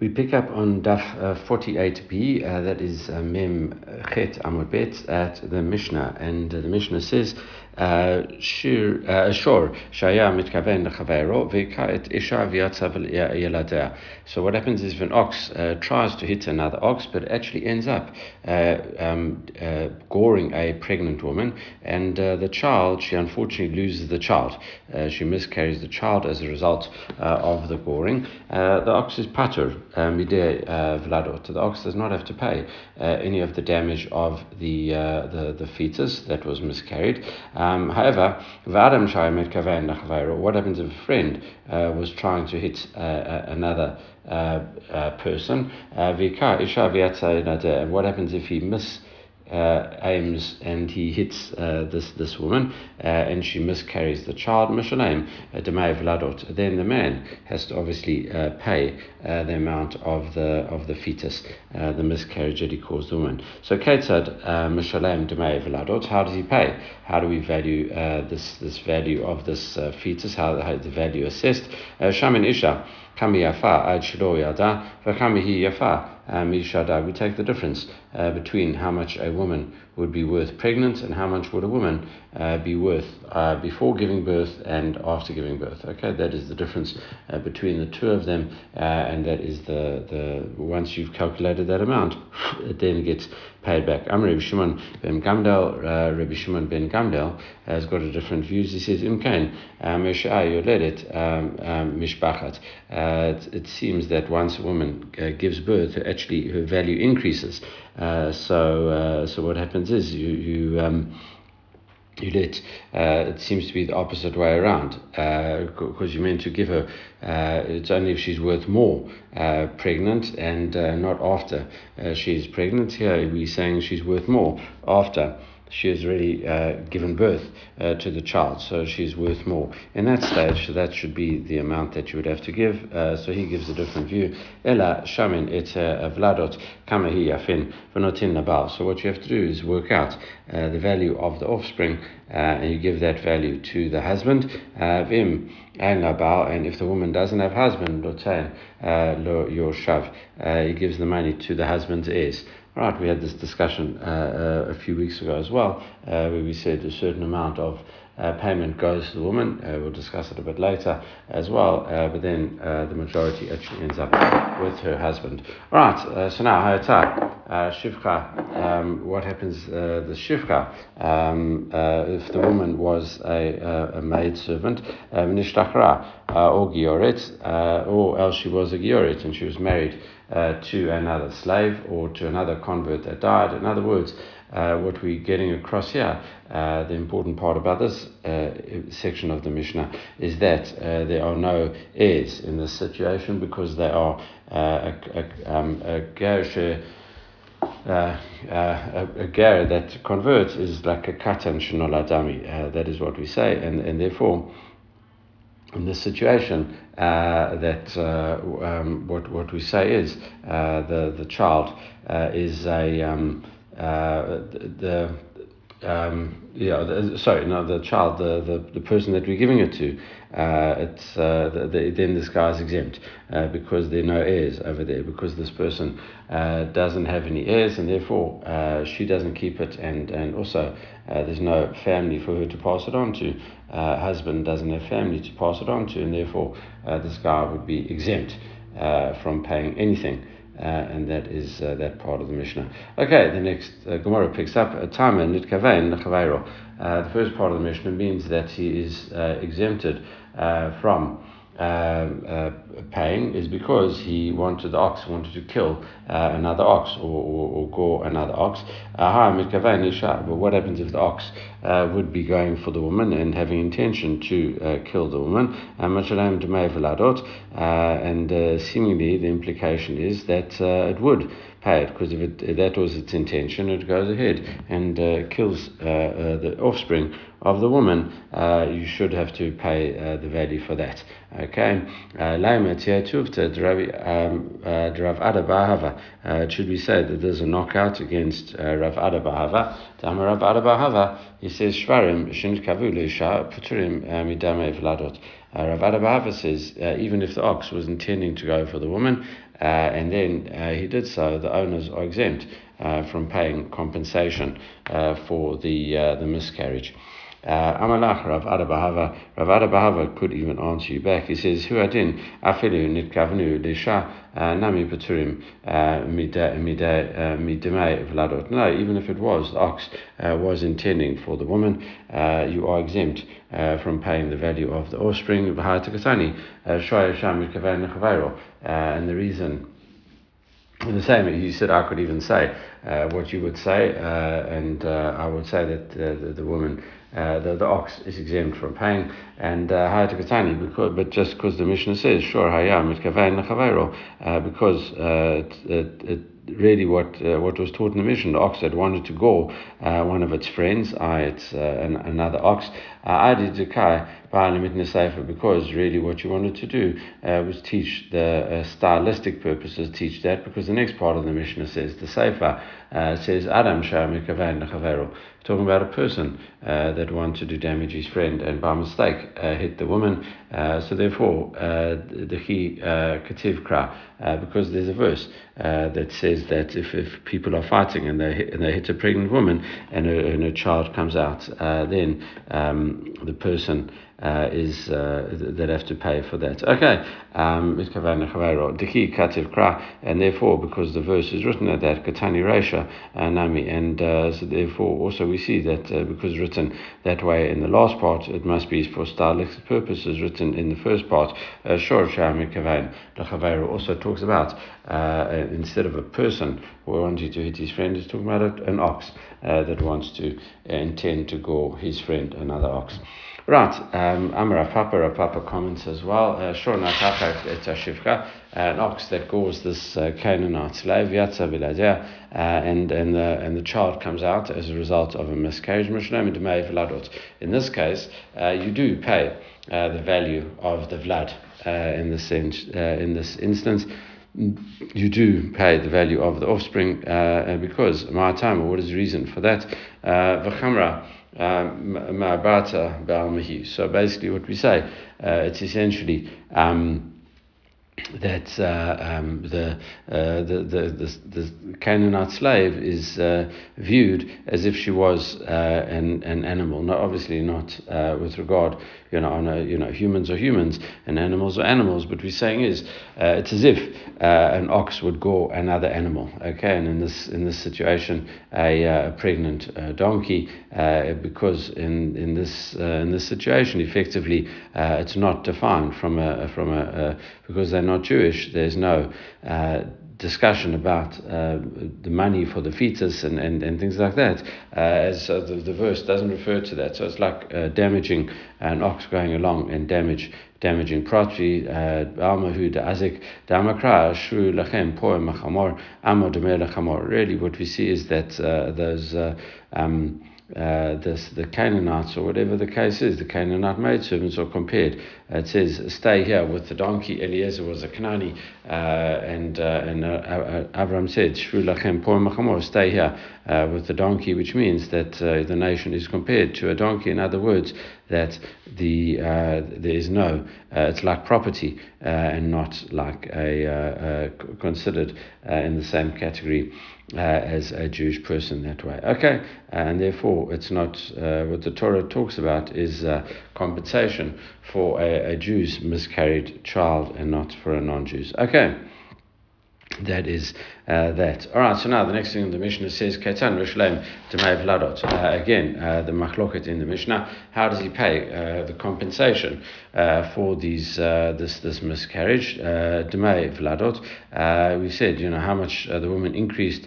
We pick up on Daf uh, 48b, uh, that is uh, Mem Chet Amud Bet at the Mishnah, and uh, the Mishnah says, Shir Shor Shaya Mitkaven Chavero Vekaet Isha Viatzav Yeladea. So what happens is if an ox uh, tries to hit another ox, but actually ends up uh, um, uh, goring a pregnant woman, and the child, she unfortunately loses the child. she miscarries the child as a result of the goring. the ox is patur. Uh, midei uh, vladot. The ox does not have to pay uh, any of the damage of the the, the fetus that was miscarried. Um, however, what happens if a friend was trying to hit another person? what happens if he miss uh, aims and he hits uh, this this woman uh, and she miscarries the child, Vladot, then the man has to obviously uh, pay uh, the amount of the of the fetus, uh, the miscarriage that he caused the woman. So Kate said, how does he pay? How do we value this this value of this fetus? How, how the value assessed? Shamin Isha. We take the difference uh, between how much a woman would be worth pregnant and how much would a woman uh, be worth uh, before giving birth and after giving birth. Okay, that is the difference uh, between the two of them, uh, and that is the, the once you've calculated that amount, it then gets paid back. Amr Rabbi Shimon ben Gamliel, uh, Rabbi Shimon ben Gamliel has got a different views. He says, Imkain, Yoledet, um, um, Mishbachat. It, it seems that once a woman gives birth, actually her value increases. Uh, so uh, so what happens is you you um, you let uh, it seems to be the opposite way around because uh, you're meant to give her uh, it's only if she's worth more uh, pregnant and not after she's pregnant. Here we're saying she's worth more after she has already uh, given birth uh, to the child, so she's worth more. In that stage, so that should be the amount that you would have to give. Uh, so he gives a different view. Ella shamin et vladot kamahi yafin v'notin nabal. So what you have to do is work out uh, the value of the offspring, uh, and you give that value to the husband. Uh, vim and and if the woman doesn't have husband, lo lo your shav, he gives the money to the husband's heirs. Right, we had this discussion uh, uh, a few weeks ago as well, uh, where we said a certain amount of payment goes to the woman. Uh, we'll discuss it a bit later as well, uh, but then the majority actually ends up with her husband. All right, so now Hayata, shivka. um, what happens, the shivka um, if the woman was a, a maid servant, Nishtachra, or Gioret, or else she was a Gioret and she was married uh, to another slave or to another convert that died. In other words, uh, what we're getting across here, uh, the important part about this uh, section of the Mishnah is that uh, there are no heirs in this situation because they are a, a, um, a uh, uh, a, a ger that converts is like a katan shenoladami. Uh, that is what we say, and, and therefore in this situation, uh, that um, what what we say is the the child is a um, uh, the, um, yeah, the, sorry, no, the child, the, the, the person that we're giving it to, uh, it's uh, the, the, then this guy's exempt uh, because there are no heirs over there because this person uh, doesn't have any heirs and therefore uh, she doesn't keep it and and also uh, there's no family for her to pass it on to. Uh, husband doesn't have family to pass it on to and therefore uh, this guy would be exempt uh, from paying anything. Uh, and that is uh, that part of the Mishnah. Okay, the next uh, Gemara picks up a Tama Nitkavein Nechavayro. The first part of the Mishnah means that he is exempted from uh, uh, paying is because he wanted the ox wanted to kill uh, another ox or, or, or gore another ox. But what happens if the ox uh, would be going for the woman and having intention to kill the woman? and seemingly the implication is that it would pay it because if, it, if that was its intention, it goes ahead and kills the offspring of the woman. Uh, you should have to pay uh, the value for that. Okay, uh, um, uh, uh should we say that there's a knockout against uh, Rav Ada Bahava? Dama Rav Ada Bahava, he says Shvarim Puturim Midame Vladot. Uh, Rav Bahava says even if the ox was intending to go for the woman and then he did so, the owners are exempt from paying compensation for the the miscarriage. Uh, Amalach Rav Adabahava. Rav Adabahava could even answer you back. He says, Hu adin afilu nitkavnu lisha uh, nami paturim uh, midemei vladot. No, even if it was, the ox uh, was intending for the woman, you are exempt from paying the value of the offspring. And the reason the same, he said I could even say uh, what you would say, uh, and uh, I would say that the, the woman uh, the, the ox is exempt from paying, and uh, because but just because the Mishnah says sure hayam uh, because uh, it, it, really what uh, what was taught in the Mishnah. The ox that wanted to go, uh, one of its friends, I it's uh, an, another ox. I did zakai because really what you wanted to do uh, was teach the uh, stylistic purposes, teach that because the next part of the Mishnah says the Sefer uh, says Adam talking about a person uh, that wanted to do damage his friend and by mistake uh, hit the woman. Uh, so therefore, the he kativ kra because there's a verse that says that if, if people are fighting and they hit, and they hit a pregnant woman and a, and a child comes out, then um, the person uh, is uh, that have to pay for that. Okay, um, and therefore, because the verse is written at that katani uh, nami, and uh, so therefore also we see that uh, because written that way in the last part, it must be for stylistic purposes written in the first part. Shor the also talks about instead of a person who wanting to hit his friend, is talking about an ox that wants to intend to go his friend another ox. Right, um, Amar Papa, Rav Papa comments as well. Uh, sure, Nataka et Shivka, an ox that goes this uh, Canaanite slave, Yatza Viladeh, uh, and and the and the child comes out as a result of a miscarriage. In this case, uh, you do pay uh, the value of the vlad uh, in this in, uh, in this instance you do pay the value of the offspring uh, because my time. What is the reason for that? V'chamra ma'abata ba'al So basically, what we say, uh, it's essentially. Um, that uh, um, the, uh, the, the, the, the Canaanite slave is uh, viewed as if she was uh, an, an animal. Not obviously not uh, with regard, you know, on a, uh, you know, humans are humans and animals are animals. But we're saying is uh, it's as if uh, an ox would go another animal. Okay, and in this in this situation, a, uh, a pregnant donkey, because in in this in this situation, effectively, it's not defined from a from a because they're not Jewish, there's no uh, discussion about uh, the money for the fetus and, and, and things like that, uh, as uh, the, the verse doesn't refer to that. So it's like uh, damaging an ox going along and damage damaging property. Uh, Almahu de azik damakra shru lachem poem machamor amo Really, what we see is that uh, those. Um, uh, this, the Canaanites or whatever the case is, the Canaanite maidservants are compared. Uh, it says, stay here with the donkey. Eliezer was a Canaanite, uh, and, uh, and uh, uh, Avram said, Shru stay here with the donkey, which means that the nation is compared to a donkey. In other words, that the there is no, it's like property and not like a considered in the same category uh, as a Jewish person that way. Okay, and therefore it's not uh, what the Torah talks about is uh, compensation for a, a Jew's miscarried child and not for a non-Jew's. Okay that is uh, that. All right, so now the next thing the Mishnah says, Ketan Rishlem Demay Vladot. Uh, again, uh, the Machloket in the Mishnah, how does he pay uh, the compensation uh, for these uh, this this miscarriage? Demay Vladot. we said, you know, how much the woman increased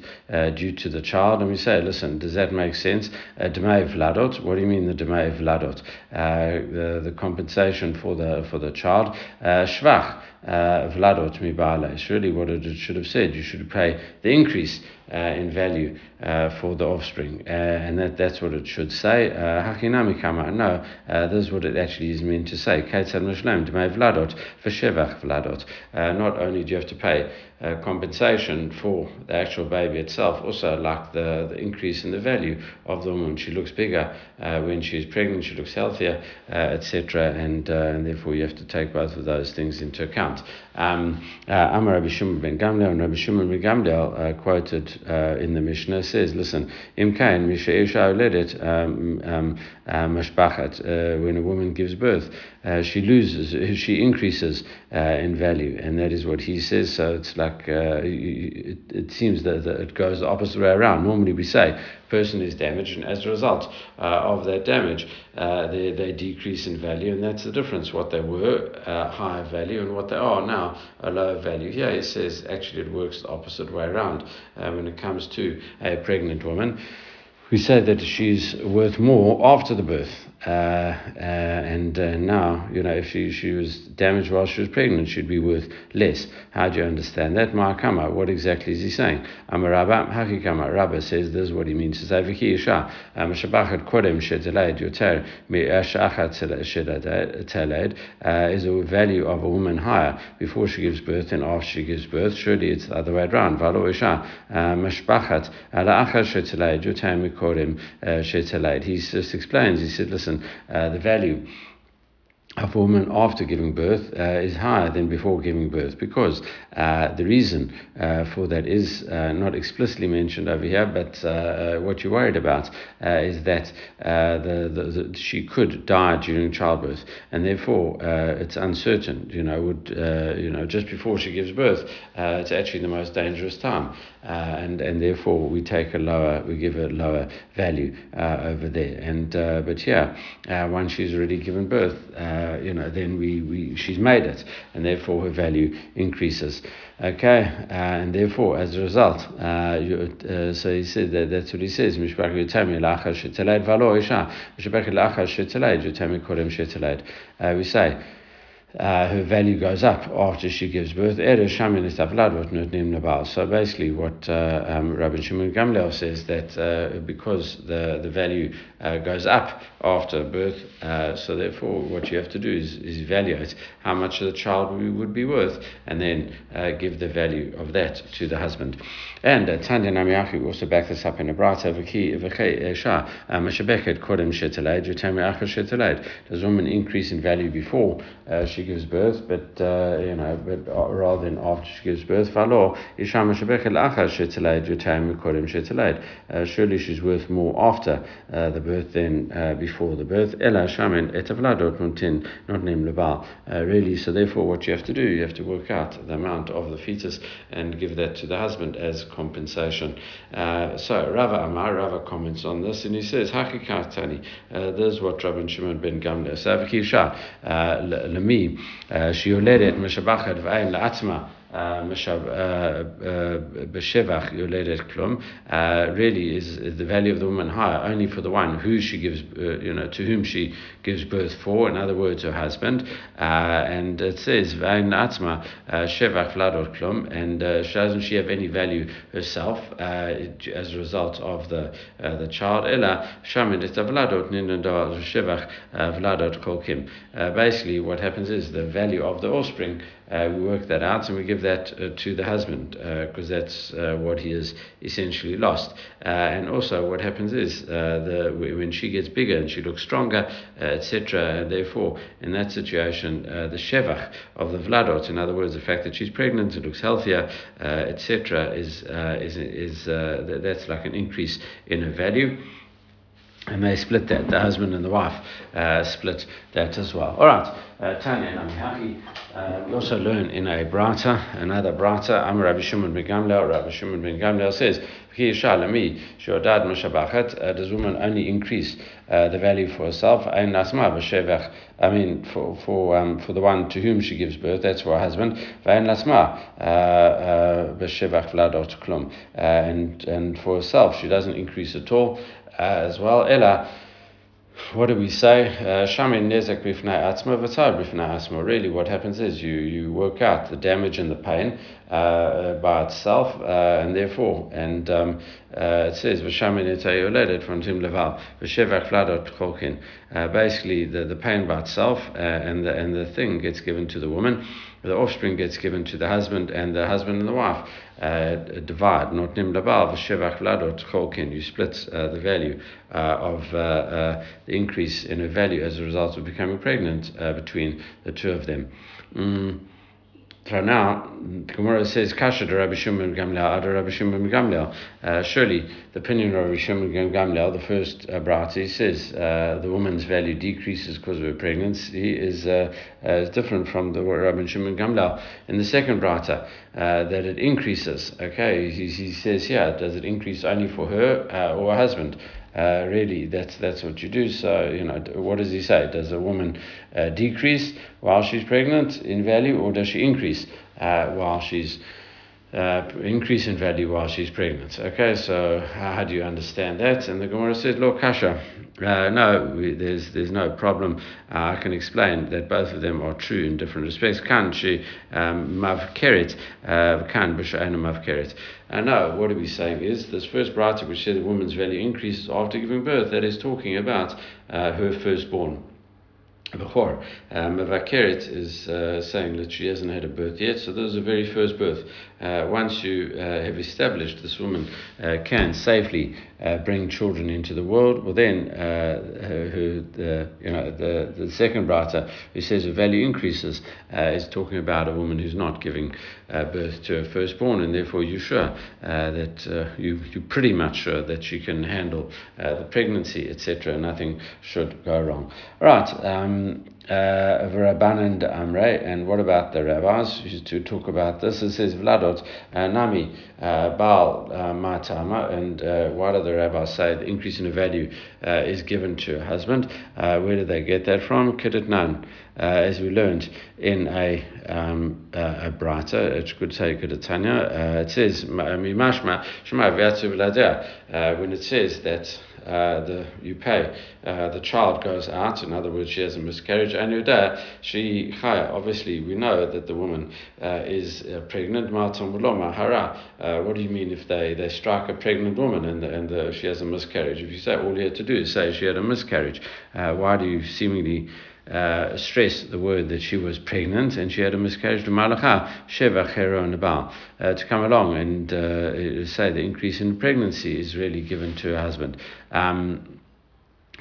due to the child, and we say, listen, does that make sense? Demay Vladot. What do you mean the Demay Vladot? the the compensation for the for the child. Shvach. vladot mi ba'ala. It's really what it should have said. You should pay the increase in value uh, for the offspring, uh, and that, that's what it should say. Hakinami kama. No, this is what it actually is meant to say. Kaitzad mishlam d'mei vladot v'shevach vladot. Not only do you have to pay uh, compensation for the actual baby itself, also like the, the increase in the value of the woman. She looks bigger uh, when she's pregnant, she looks healthier, uh, etc. And, and therefore you have to take both of those things into account. Um, Amar Rabbi Shimon ben Gamliel and Rabbi Shimon ben Gamliel quoted uh, in the Mishnah says, listen, Im kain misha isha oledet um, um, uh, mashbachat, uh, when a woman gives birth, uh, she loses, uh, she increases uh, in value, and that is what he says. So it's like uh, it, it, seems that, that, it goes the opposite way around. Normally we say person is damaged, and as a result uh, of that damage, they, they decrease in value, and that's the difference. What they were higher value and what they are now a lower value. Here he says actually it works the opposite way around when it comes to a pregnant woman we say that she's worth more after the birth. Uh, uh, and uh, now, you know, if she, she was damaged while she was pregnant, she'd be worth less. How do you understand that? Ma'akama, what exactly is he saying? Amarabba, Hakikama, Rabba says this is what he means to say, Viki Isha, Mashabachat Kodem Sheteled, Yoter, Mi'ashachat Teled, is a value of a woman higher before she gives birth and after she gives birth. Surely it's the other way around. Valo Isha, Mashbachat, Ala Achar Sheteled, Yoter, Korim uh, He just explains, he said, listen, uh, the value a woman after giving birth uh, is higher than before giving birth because uh, the reason uh, for that is uh, not explicitly mentioned over here, but uh, uh, what you're worried about is that the, the, the, she could die during childbirth, and therefore it's uncertain. You know, would you know just before she gives birth, it's actually the most dangerous time, and and therefore we take a lower, we give a lower value over there. And but yeah, once she's already given birth uh, you know, then we, we she's made it, and therefore her value increases. Okay, uh, and therefore, as a result, uh, you, uh, so he said that that's what he says. Uh, we say uh, her value goes up after she gives birth. So basically, what uh, um, Rabbi Shimon Gamliel says that uh, because the the value uh, goes up after birth, uh, so therefore, what you have to do is, is evaluate how much the child would be worth, and then uh, give the value of that to the husband. And uh, Tanya Namiyachi also back this up in a brata Does a woman increase in value before she gives birth, but uh, you know, but uh, rather than after she gives birth, uh, surely she's worth more after uh, the birth than uh, before the birth. Ella shaman etabla dot mutin, not nam lebal uh, really, so therefore, what you have to do, you have to work out the amount of the fetus and give that to the husband as compensation. Uh, so Rava Amar, Rava comments on this, and he says, "Hakikatani." Uh, this is what Rabbi Shimon ben Gamliel. So, Lemi שיולדת משבחת ואין לעצמה b'shevach yoledet klum really is, the value of the woman higher only for the one who she gives uh, you know to whom she gives birth for in other words her husband. Uh, and it says vain shevach vladot klum and uh, doesn't she have any value herself uh, as a result of the uh, the child? Ella shamin vladot shevach vladot basically what happens is the value of the offspring uh, we work that out and we give that uh, to the husband because uh, that's uh, what he has essentially lost. Uh, and also, what happens is the when she gets bigger and she looks stronger, etc. Therefore, in that situation, the shevach of the vladot, in other words, the fact that she's pregnant and looks healthier, etc., is is is that's like an increase in her value and they split that. The husband and the wife uh, split that as well. All right, uh, Tanya and Amihaki. Uh, we also learn in a brata, another brata. Amar Rabbi Shimon ben Gamliel. Rabbi Shimon ben Gamliel says, uh, does woman only increase uh, the value for herself? I mean, for for um, for the one to whom she gives birth, that's for her husband. Uh, and and for herself, she doesn't increase at all as well. Ella what do we say? Shamin nezek bifnei atzma v'tzar bifnei asma. Really, what happens is you, you work out the damage and the pain uh, by itself, uh, and therefore, and um, uh, it says v'shamin from tim leval v'shevach vladot cholkin. Basically, the, the pain by itself uh, and the and the thing gets given to the woman, the offspring gets given to the husband, and the husband and the wife uh, divide. Not nim leval v'shevach vladot cholkin. You split uh, the value of the increase in her value as a result of becoming pregnant between the two of them. Mm. Now, the Gemara says, Kasha de Rabbi Shimon Gamliel, Ada Rabbi Shimon Gamliel. Uh, surely, the opinion of Rabbi Shimon Gamliel, the first uh, brata, says uh, the woman's value decreases because of her pregnancy, is, uh, uh, is different from the Rabbi Shimon Gamliel. In the second brata, uh, that it increases. Okay, he, he says, yeah, does it increase only for her uh, or her husband? Uh, really, that's that's what you do. So, you know, what does he say? Does a woman uh, decrease while she's pregnant in value, or does she increase uh, while she's uh, increase in value while she's pregnant? Okay, so how do you understand that? And the Gemara says, "Look, kasha." Uh, no, we, there's there's no problem. Uh, I can explain that both of them are true in different respects. Kan she um, mavkeret, kan b'shayna mavkeret. And no, what are we saying is this first brata which says the woman's value increases after giving birth. That is talking about uh, her firstborn. Bechor. Um, Mavakeret is uh, saying that she hasn't had a birth yet, so is the very first birth. Uh, once you uh, have established this woman uh, can safely uh, bring children into the world, well then, uh, who, the, you know, the, the second brata who says the value increases is talking about a woman who's not giving birth to her firstborn, and therefore you're sure that you, you're pretty much sure that she can handle the pregnancy, etc. Nothing should go wrong. All right. Um, uh, Amre, and what about the rabbis to talk about this? It says Vladot uh, Nami uh, Baal uh, Matama, and uh, why do the rabbis say the increase in the value uh, is given to a husband? where do they get that from? Kedetnan, as we learned in a um, a brata, it could say Kedetanya. it says Mimashma Shema when it says that uh, the you pay. Uh, the child goes out. In other words, she has a miscarriage. And there, she. Obviously, we know that the woman uh, is uh, pregnant. hara. Uh, what do you mean if they, they strike a pregnant woman and and the, she has a miscarriage? If you say all you had to do is say she had a miscarriage, uh, why do you seemingly uh, stress the word that she was pregnant and she had a miscarriage to Malacha, Sheva uh, to come along and uh, say the increase in pregnancy is really given to her husband. Um,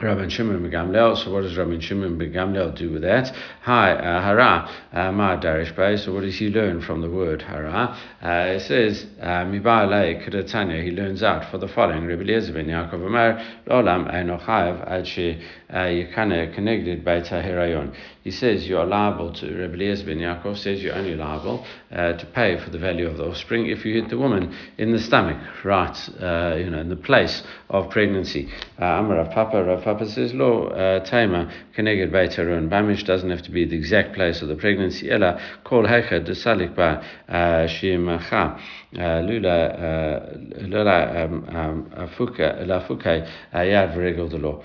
Rabbi Shimon Begamliel. So what does Rabbi Shimon Begamliel do with that? Hi, uh, hara, uh, ma darish bay. So what does he learn from the word hara? Uh, it says, uh, Mibalei Kedatanya, he learns out for the following. Rabbi Eliezer ben Yaakov Amar, Lolam Einochayev, Ad She Yekane connected by Tahirayon. He says you are liable to, Rabbi Eliezer ben Yaakov says you're only liable uh, to pay for the value of the offspring if you hit the woman in the stomach, right, uh, you know, in the place of pregnancy. Uh, Amar Rav Papa, Rav Papa says, Lo, uh, Taima, Keneged by Tarun. Bamish doesn't have to be the exact place of the pregnancy. Ella, Kol Hecha, Desalik Ba, uh, Shimacha. Lula, Lula, um, um, Afuka, La Fukai, Yad Regel de Law.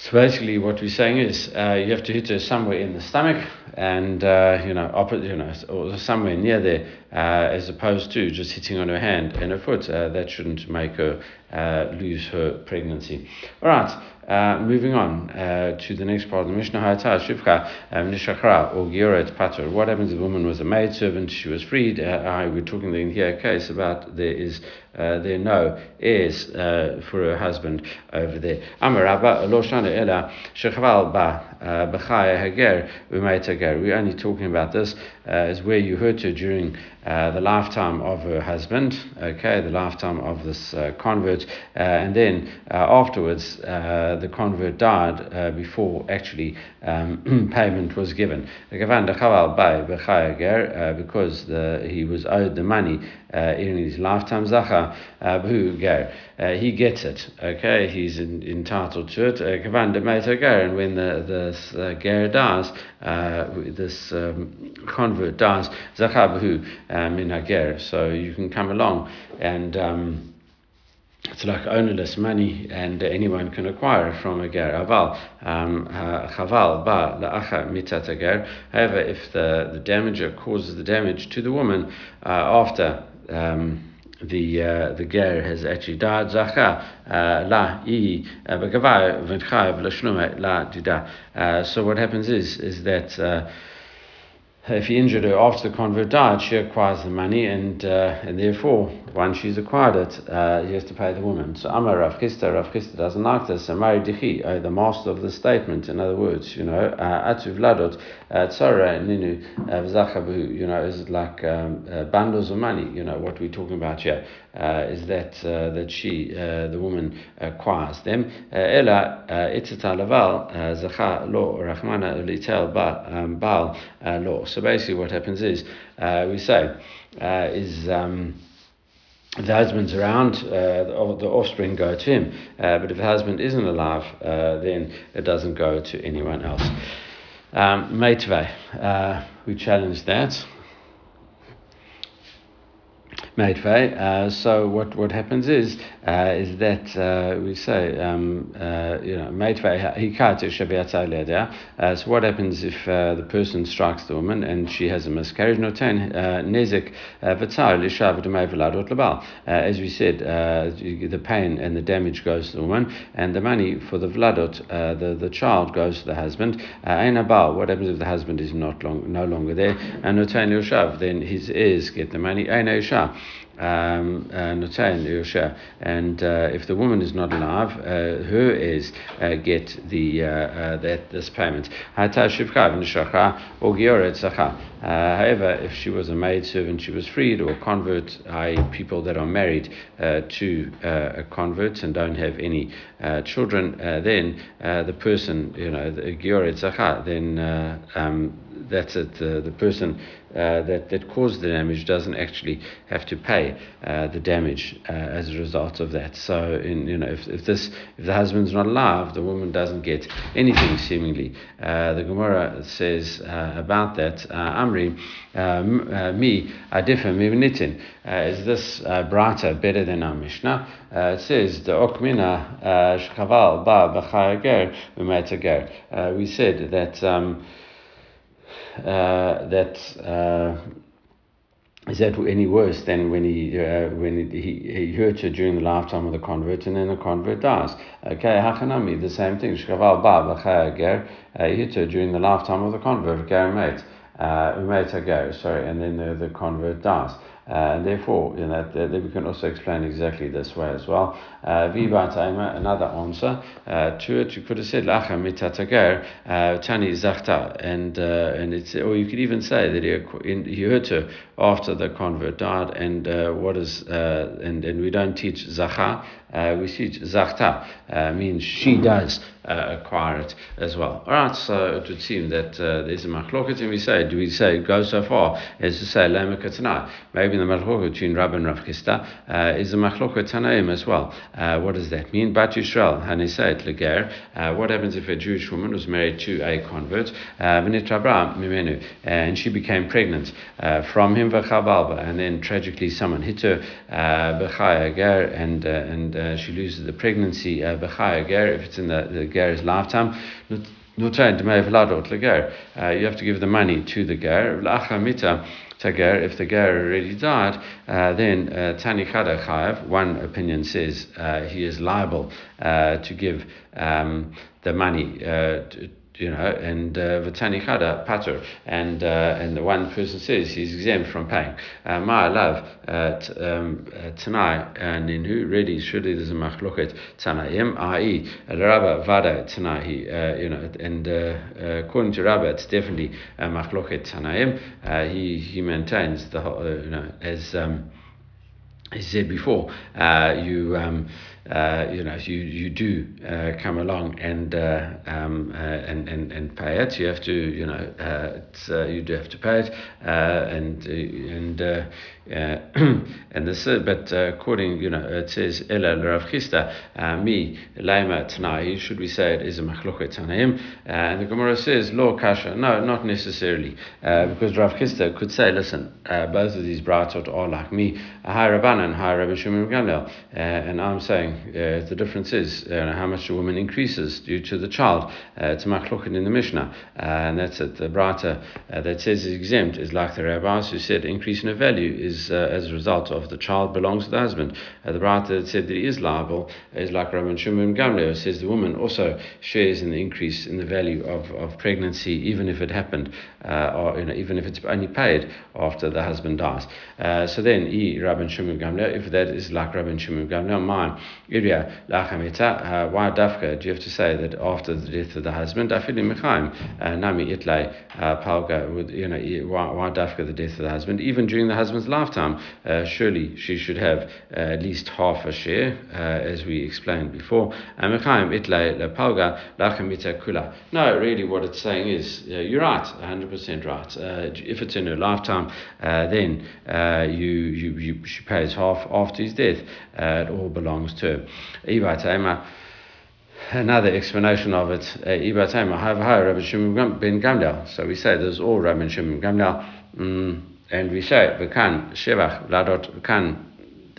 So basically, what we're saying is uh, you have to hit her somewhere in the stomach, and uh, you know, op- you know, or somewhere near there, uh, as opposed to just hitting on her hand and her foot. Uh, that shouldn't make her uh, lose her pregnancy. All right. Uh, moving on uh, to the next part of the Mishnah, Hayata Shivka um, Nishachra or Geret Pater. What happens if a woman was a maidservant, she was freed? Uh, we're talking in here case about there is uh, there no heirs uh, for her husband over there. Amarabba Loshana Ella Shechval Ba Bechaya Hager We're only talking about this uh, as where you hurt her during uh, the lifetime of her husband, okay, the lifetime of this uh, convert, and then afterwards the convert died before actually um, payment was given. Because the, he was owed the money in his lifetime, Zacha, he gets it, okay, he's in, entitled to it. And when the, the ger dies, this um, convert dies, Zacha, min hager. So you can come along and. Um, it's like ownerless money and anyone can acquire it from a ger. Aval, um, chaval ba la'acha mitat. However, if the, the damager causes the damage to the woman uh, after um, the uh, the ger has actually died uh, la i uh, la dida. So what happens is is that if he injured her after the convert died, she acquires the money, and uh, and therefore, once she's acquired it, uh, he has to pay the woman. So Amar Rav Chisda, Rav Chisda doesn't like this. Amari Dichi, uh, the master of the statement, in other words, you know, uh, Atu Vladot, uh, Tzara Ninu Vzachabu, you know, is like um, bundles of money. You know what we're talking about here is that that she, the woman, acquires them. Ela Itzata Laval Zacha Lo Rachmana Litel Baal Lo. So basically, what happens is uh, we say uh, is. Um, if the husband's around, uh, the offspring go to him. Uh, but if the husband isn't alive, uh, then it doesn't go to anyone else. Um, uh, we challenge that. Meitve. Uh, so what, what happens is uh, is that uh, we say um, uh, you know uh, So what happens if uh, the person strikes the woman and she has a miscarriage? V'tzar lishav labal. As we said, the pain and the damage goes to the woman, and the money for the vladot, the the child goes to the husband. Einabal. What happens if the husband is not long, no longer there? And. Then his heirs get the money. Um, uh, and uh, if the woman is not alive, uh, her heirs uh, get the uh, uh, that this payment. however, if she was a maid servant, she was freed, or convert, i.e., people that are married to a convert and don't have any children, then the person, you know, the then um, that's it. Uh, the person uh, that, that caused the damage doesn't actually have to pay uh, the damage uh, as a result of that. So, in, you know, if, if this if the husband's not alive, the woman doesn't get anything seemingly. Uh, the Gemara says uh, about that, Amri, me adifa mivnitin. Is this brighter, better than our Mishnah? it says the okmina shkaval ba b'chayager We said that. Um, uh, that uh, is that any worse than when he uh, when he, he hurt her during the lifetime of the convert and then the convert dies? Okay, hachanami, the same thing. Shkaval ba ger, he hit her during the lifetime of the convert, ger mate, umate ger, sorry, and then the, the convert dies. Uh, and therefore, you know, that, that we can also explain exactly this way as well. Uh, another answer. Uh, to it, you could have said lacha mitatager uh, tani zachta, and uh, and it's or you could even say that he, he hurt her after the convert died, and what is and and we don't teach zacha, we teach zachta, means she does acquire it as well. All right, so it would seem that there's a machloket, and we say, do we say go so far as to say lemaka tonight? Maybe the machloket between Rab and Rav Chisda uh, is a machloket Tanaim as well. Uh, what does that mean? Bat Yisrael, Hanisait Leger. Uh, what happens if a Jewish woman was married to a convert? Uh, Mimenu, and she became pregnant uh, from him, And then tragically someone hit her, B'chaya Ger, and, and she loses the pregnancy, B'chaya if it's in the, the Ger's lifetime. Uh, you have to give the money to the ger. If the ger already died, uh, then uh, Tani Chada one opinion says uh, he is liable uh, to give um, the money uh, to, you know, and Vatani uh, Chada Pater, and uh, and the one person says he's exempt from paying. Uh, Ma love Tanai and in who really surely there's a machloket Tanaim, i.e. Rabba Vada Tanai, you know, and according to Rabba it's definitely machloket Tanaim. he he maintains the you know as um, he said before, uh, you um, uh, you know you you do uh, come along and, uh, um, uh, and and and pay it. You have to you know uh, you do have to pay it, and and Uh, and this, but uh, according, you know, it says Ella Rav Chisda, uh, me Laima Tanai. Should we say it is a machloket Tanaim? And the Gemara says Lo Kasha. No, not necessarily, because Rav Chisda could say, listen, both of these bratot are like me, a high Rabbanan, high Rabbi Shimon Gamliel, and I'm saying the difference is how much a woman increases due to the child. it's a machloket in the Mishnah, and that's it. The brata that says is exempt is like the rabbis who said increase in her value is uh, as a result of the child belongs to the husband. Uh, the writer that said that he is liable is like Rabban Shimon Gamliel says the woman also shares in the increase in the value of, of pregnancy even if it happened uh, or you know, even if it's only paid after the husband dies. Uh, so then, e Rabban Shimon Gamliel, if that is like Rabban Shimon Gamliel, my area lachamita, uh, why dafka? Do you have to say that after the death of the husband, afili mechaim uh, nami itlay palga? You know, why, dafka the death of the husband? Even during the husband's lifetime, uh, surely she should have uh, at least half a share, uh, as we explained before. No, really, what it's saying is uh, you're right, 100% right. Uh, if it's in her lifetime, then you, you, you, she pays half after his death. it all belongs to her. Another explanation of it. So we say there's all Rabbi Shimon Gamliel, mm, and we say, we can Shevach, Ladot, can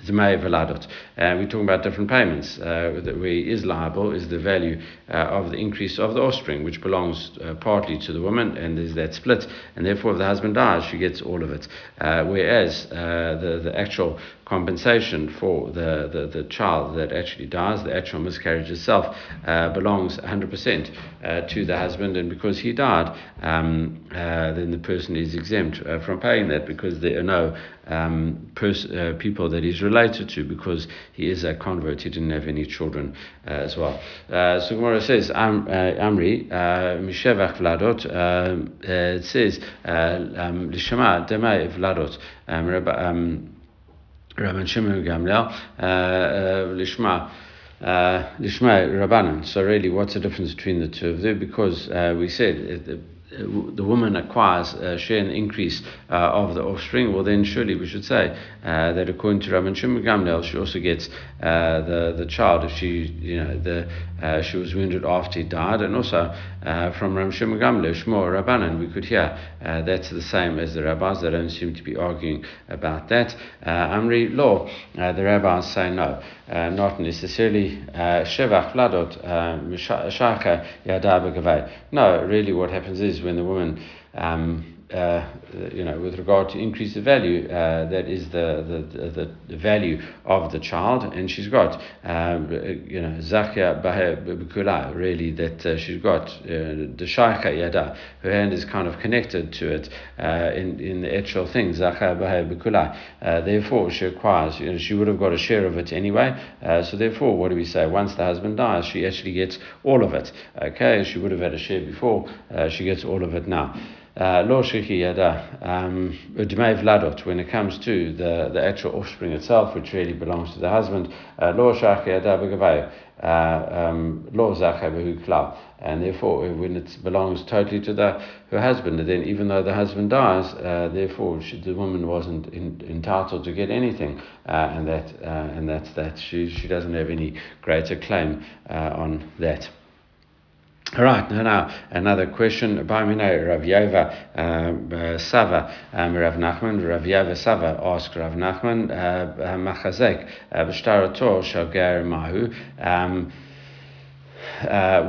Zmei Veladot. Uh, we're talking about different payments. Uh, that we is liable is the value uh, of the increase of the offspring, which belongs uh, partly to the woman, and there's that split. And therefore, if the husband dies, she gets all of it. Uh, whereas uh, the, the actual compensation for the, the, the child that actually dies, the actual miscarriage itself, uh, belongs 100% uh, to the husband, and because he died, um, uh, then the person is exempt uh, from paying that because there are no um, pers- uh, people that he's related to because he is a convert, he didn't have any children uh, as well. so Gemara says, Am, Amri, Mishevach Vladot, it says, um, Lishama Demai Vladot, um, Rabban Shimon Gamliel, uh, uh, Lishma. Uh, Lishma Rabbanan. So really, what's the difference between the two of them? Because uh, we said uh, the woman acquires a share in the increase uh, of the offspring, well then surely we should say uh, that according to Rabban Shimon Gamliel, she also gets uh, the the child if she you know the uh, she was wounded after he died, and also uh, from Rabban Shimon Gamliel, Shmuel Rabbanan, we could hear uh, that's the same as the rabbis. They don't seem to be arguing about that. Amri law, the rabbis say no. Uh, not necessarily shevach vladot shacha yada No, really, what happens is when the woman um, uh, you know, with regard to increase the value, uh, that is the, the, the, value of the child, and she's got, um, you know, Zachya Bikula, really, that uh, she's got uh, the Shaika Yada, her hand is kind of connected to it uh, in, in the actual thing, Zachya Bikula. Uh, therefore, she acquires, you know, she would have got a share of it anyway, so therefore, what do we say? Once the husband dies, she actually gets all of it. Okay, she would have had a share before, she gets all of it now. Uh, lo um, vladot when it comes to the, the actual offspring itself, which really belongs to the husband. Uh, lo yada begavai uh, um, lo and therefore when it belongs totally to the her husband, then even though the husband dies, uh, therefore she, the woman wasn't in, entitled to get anything, uh, and that uh, and that's that she she doesn't have any greater claim on that. All right, now, now another question. Ba'amina Rav Yeva um, uh, Sava, um, Rav Nachman, Rav Yeva Sava asked Rav Nachman, uh, uh, Machazek, B'shtarato Shagar Mahu. Um,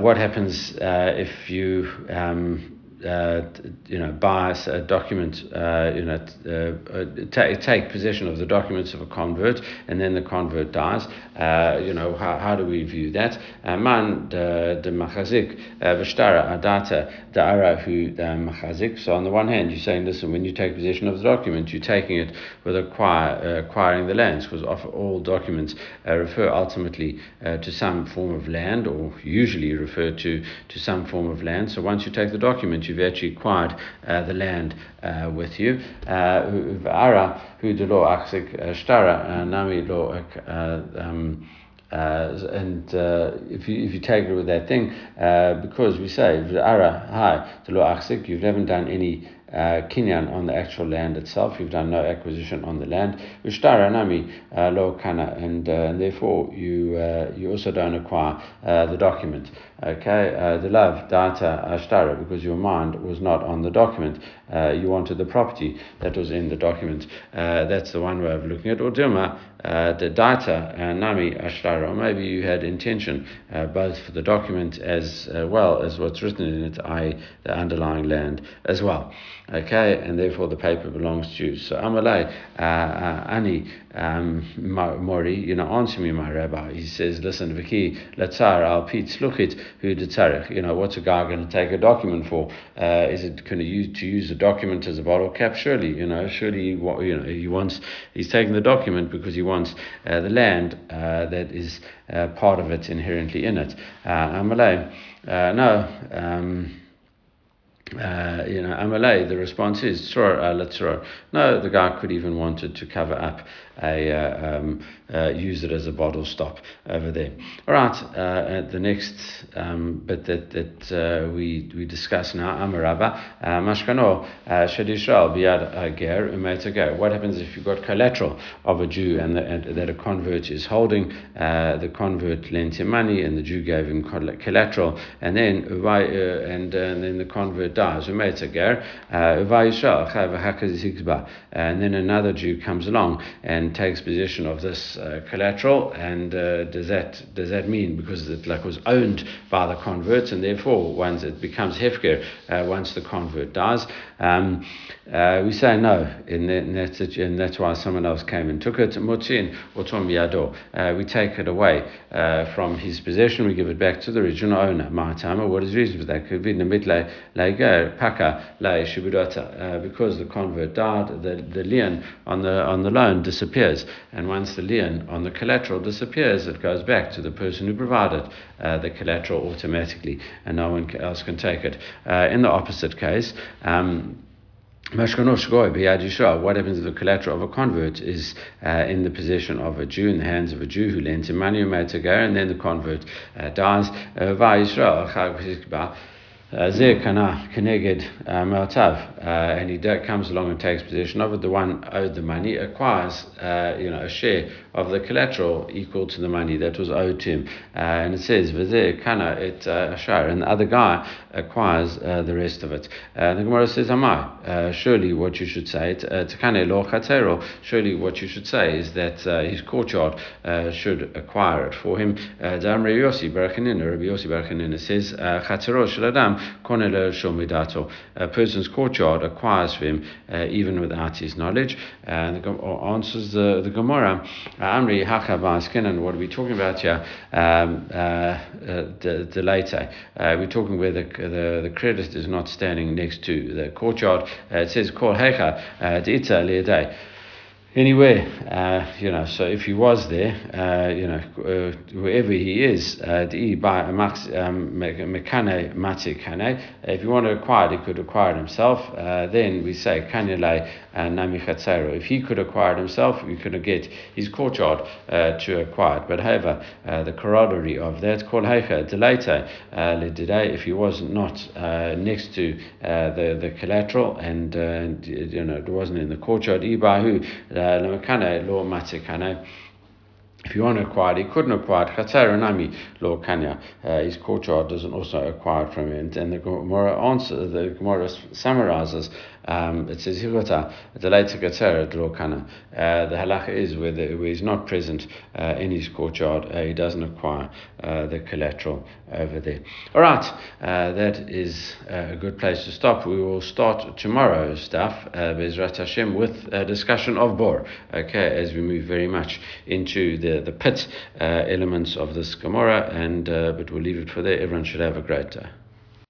what happens if you um, uh, you know, buy a document, uh, you know, uh, take, take possession of the documents of a convert, and then the convert dies. Uh, you know, how, how do we view that? Uh, man de machazik v'shtara adata da'ara hu machazik. So on the one hand, you're saying, listen, when you take possession of the document, you're taking it with acquire, acquiring the lands, because all documents refer ultimately to some form of land, or usually refer to, to some form of land. So once you take the document, you've actually acquired uh, the land uh, with you. V'ara hu de lo achzik shtara nami lo um, uh, and uh, if you if you take it with that thing, uh, because we say ara hi lo achzik, you've never done any uh, kinyan on the actual land itself. You've done no acquisition on the land. Ushtara nami uh, lo kana, and, uh, and therefore you uh, you also don't acquire uh, the document. Okay, uh, the love data ashtara because your mind was not on the document. you wanted the property that was in the document. that's the one way of looking at Uduma. the data nami ashtara, or maybe you had intention both for the document as well as what's written in it, i.e., the underlying land as well. Okay, and therefore the paper belongs to you. So Amalai, uh, uh, Ani, um, Mori, you know, answer me, my rabbi. He says, listen, Viki, Latzar, al Pete Sluchit, who the tzarech. You know, what's a guy going to take a document for? Uh, is it going to use to use a document as a bottle cap? Surely, you know, surely, you know, he wants, he's taking the document because he wants uh, the land uh, that is uh, part of it inherently in it. Amalai, no. Um, uh, you know, Amalei, the response is uh, No, the guy could even wanted to cover up a uh, um, uh, use it as a bottle stop over there. All right, uh, the next um, bit that that uh, we we discuss now, Amaraba, Mashkano, Shad Biad Ger. What happens if you've got collateral of a Jew and, the, and that a convert is holding? the convert lent him money and the Jew gave him collateral, and then and, and then the convert dies. Umetager, Yisrael, and then another Jew comes along and takes possession of this uh, collateral, and uh, does that does that mean because it like was owned by the convert, and therefore once it becomes hefker uh, once the convert dies? Um, uh, we say no, in, the, in, that, and that's why someone else came and took it. Mutzin otom yado. Uh, we take it away uh, from his possession. We give it back to the original owner. Ma'atama. What is the reason for that? Could be paka because the convert died, the the lien on the on the loan disappears, and once the lien on the collateral disappears, it goes back to the person who provided uh, the collateral automatically, and no one else can take it. Uh, in the opposite case. Um, what happens if the collateral of a convert is uh, in the possession of a Jew, in the hands of a Jew who lent him money, to go and then the convert uh, dies? Uh, kana keneged uh, and he comes along and takes possession of it. The one owed the money acquires, uh, you know, a share of the collateral equal to the money that was owed to him. Uh, and it says v'zeh kana it ashar, and the other guy acquires uh, the rest of it. Uh, the Gemara says, Amai, uh, surely what you should say, Takane lo chatero, surely what you should say is that his courtyard should acquire it for him. Dam Rabbi Yossi Barachanin, Rabbi Yossi Barachanin says, Chatero shaladam konele shomidato. A person's courtyard acquires for him uh, even without his knowledge. And the uh, answers the, the Gemara, Amri uh, Hacha and what are we talking about here? Um, the, the later. we're talking where the the, the credit is not standing next to the courtyard. Uh, it says, Kol Hecha, D'ita Liadei anywhere, uh, you know, so if he was there, uh, you know, uh, wherever he is, uh, um, if you want to acquire it, he could acquire it himself, uh, then we say kanele nami chatzero. If he could acquire it himself, we could get his courtyard uh, to acquire it. But however, the corollary of that, kol heicha delete if he was not next to the, the collateral and, you know, it wasn't in the courtyard, ibahu, lo matikane. If you want to acquire he couldn't acquire. Chatzar Nami Lo Kanya. Uh, his courtyard doesn't also acquire from him. And the Gemara answer, the Gemara summarizes um, it says Hirota, the Gatzera Drokana. Uh, the halacha is where, the, where he's not present uh, in his courtyard, uh, he doesn't acquire uh, the collateral over there. All right, uh, that is uh, a good place to stop. We will start tomorrow's stuff, Bezrat Hashem, with a discussion of Bor, okay, as we move very much into the, the pit elements of this Gemara, and, but we'll leave it for there. Everyone should have a great day.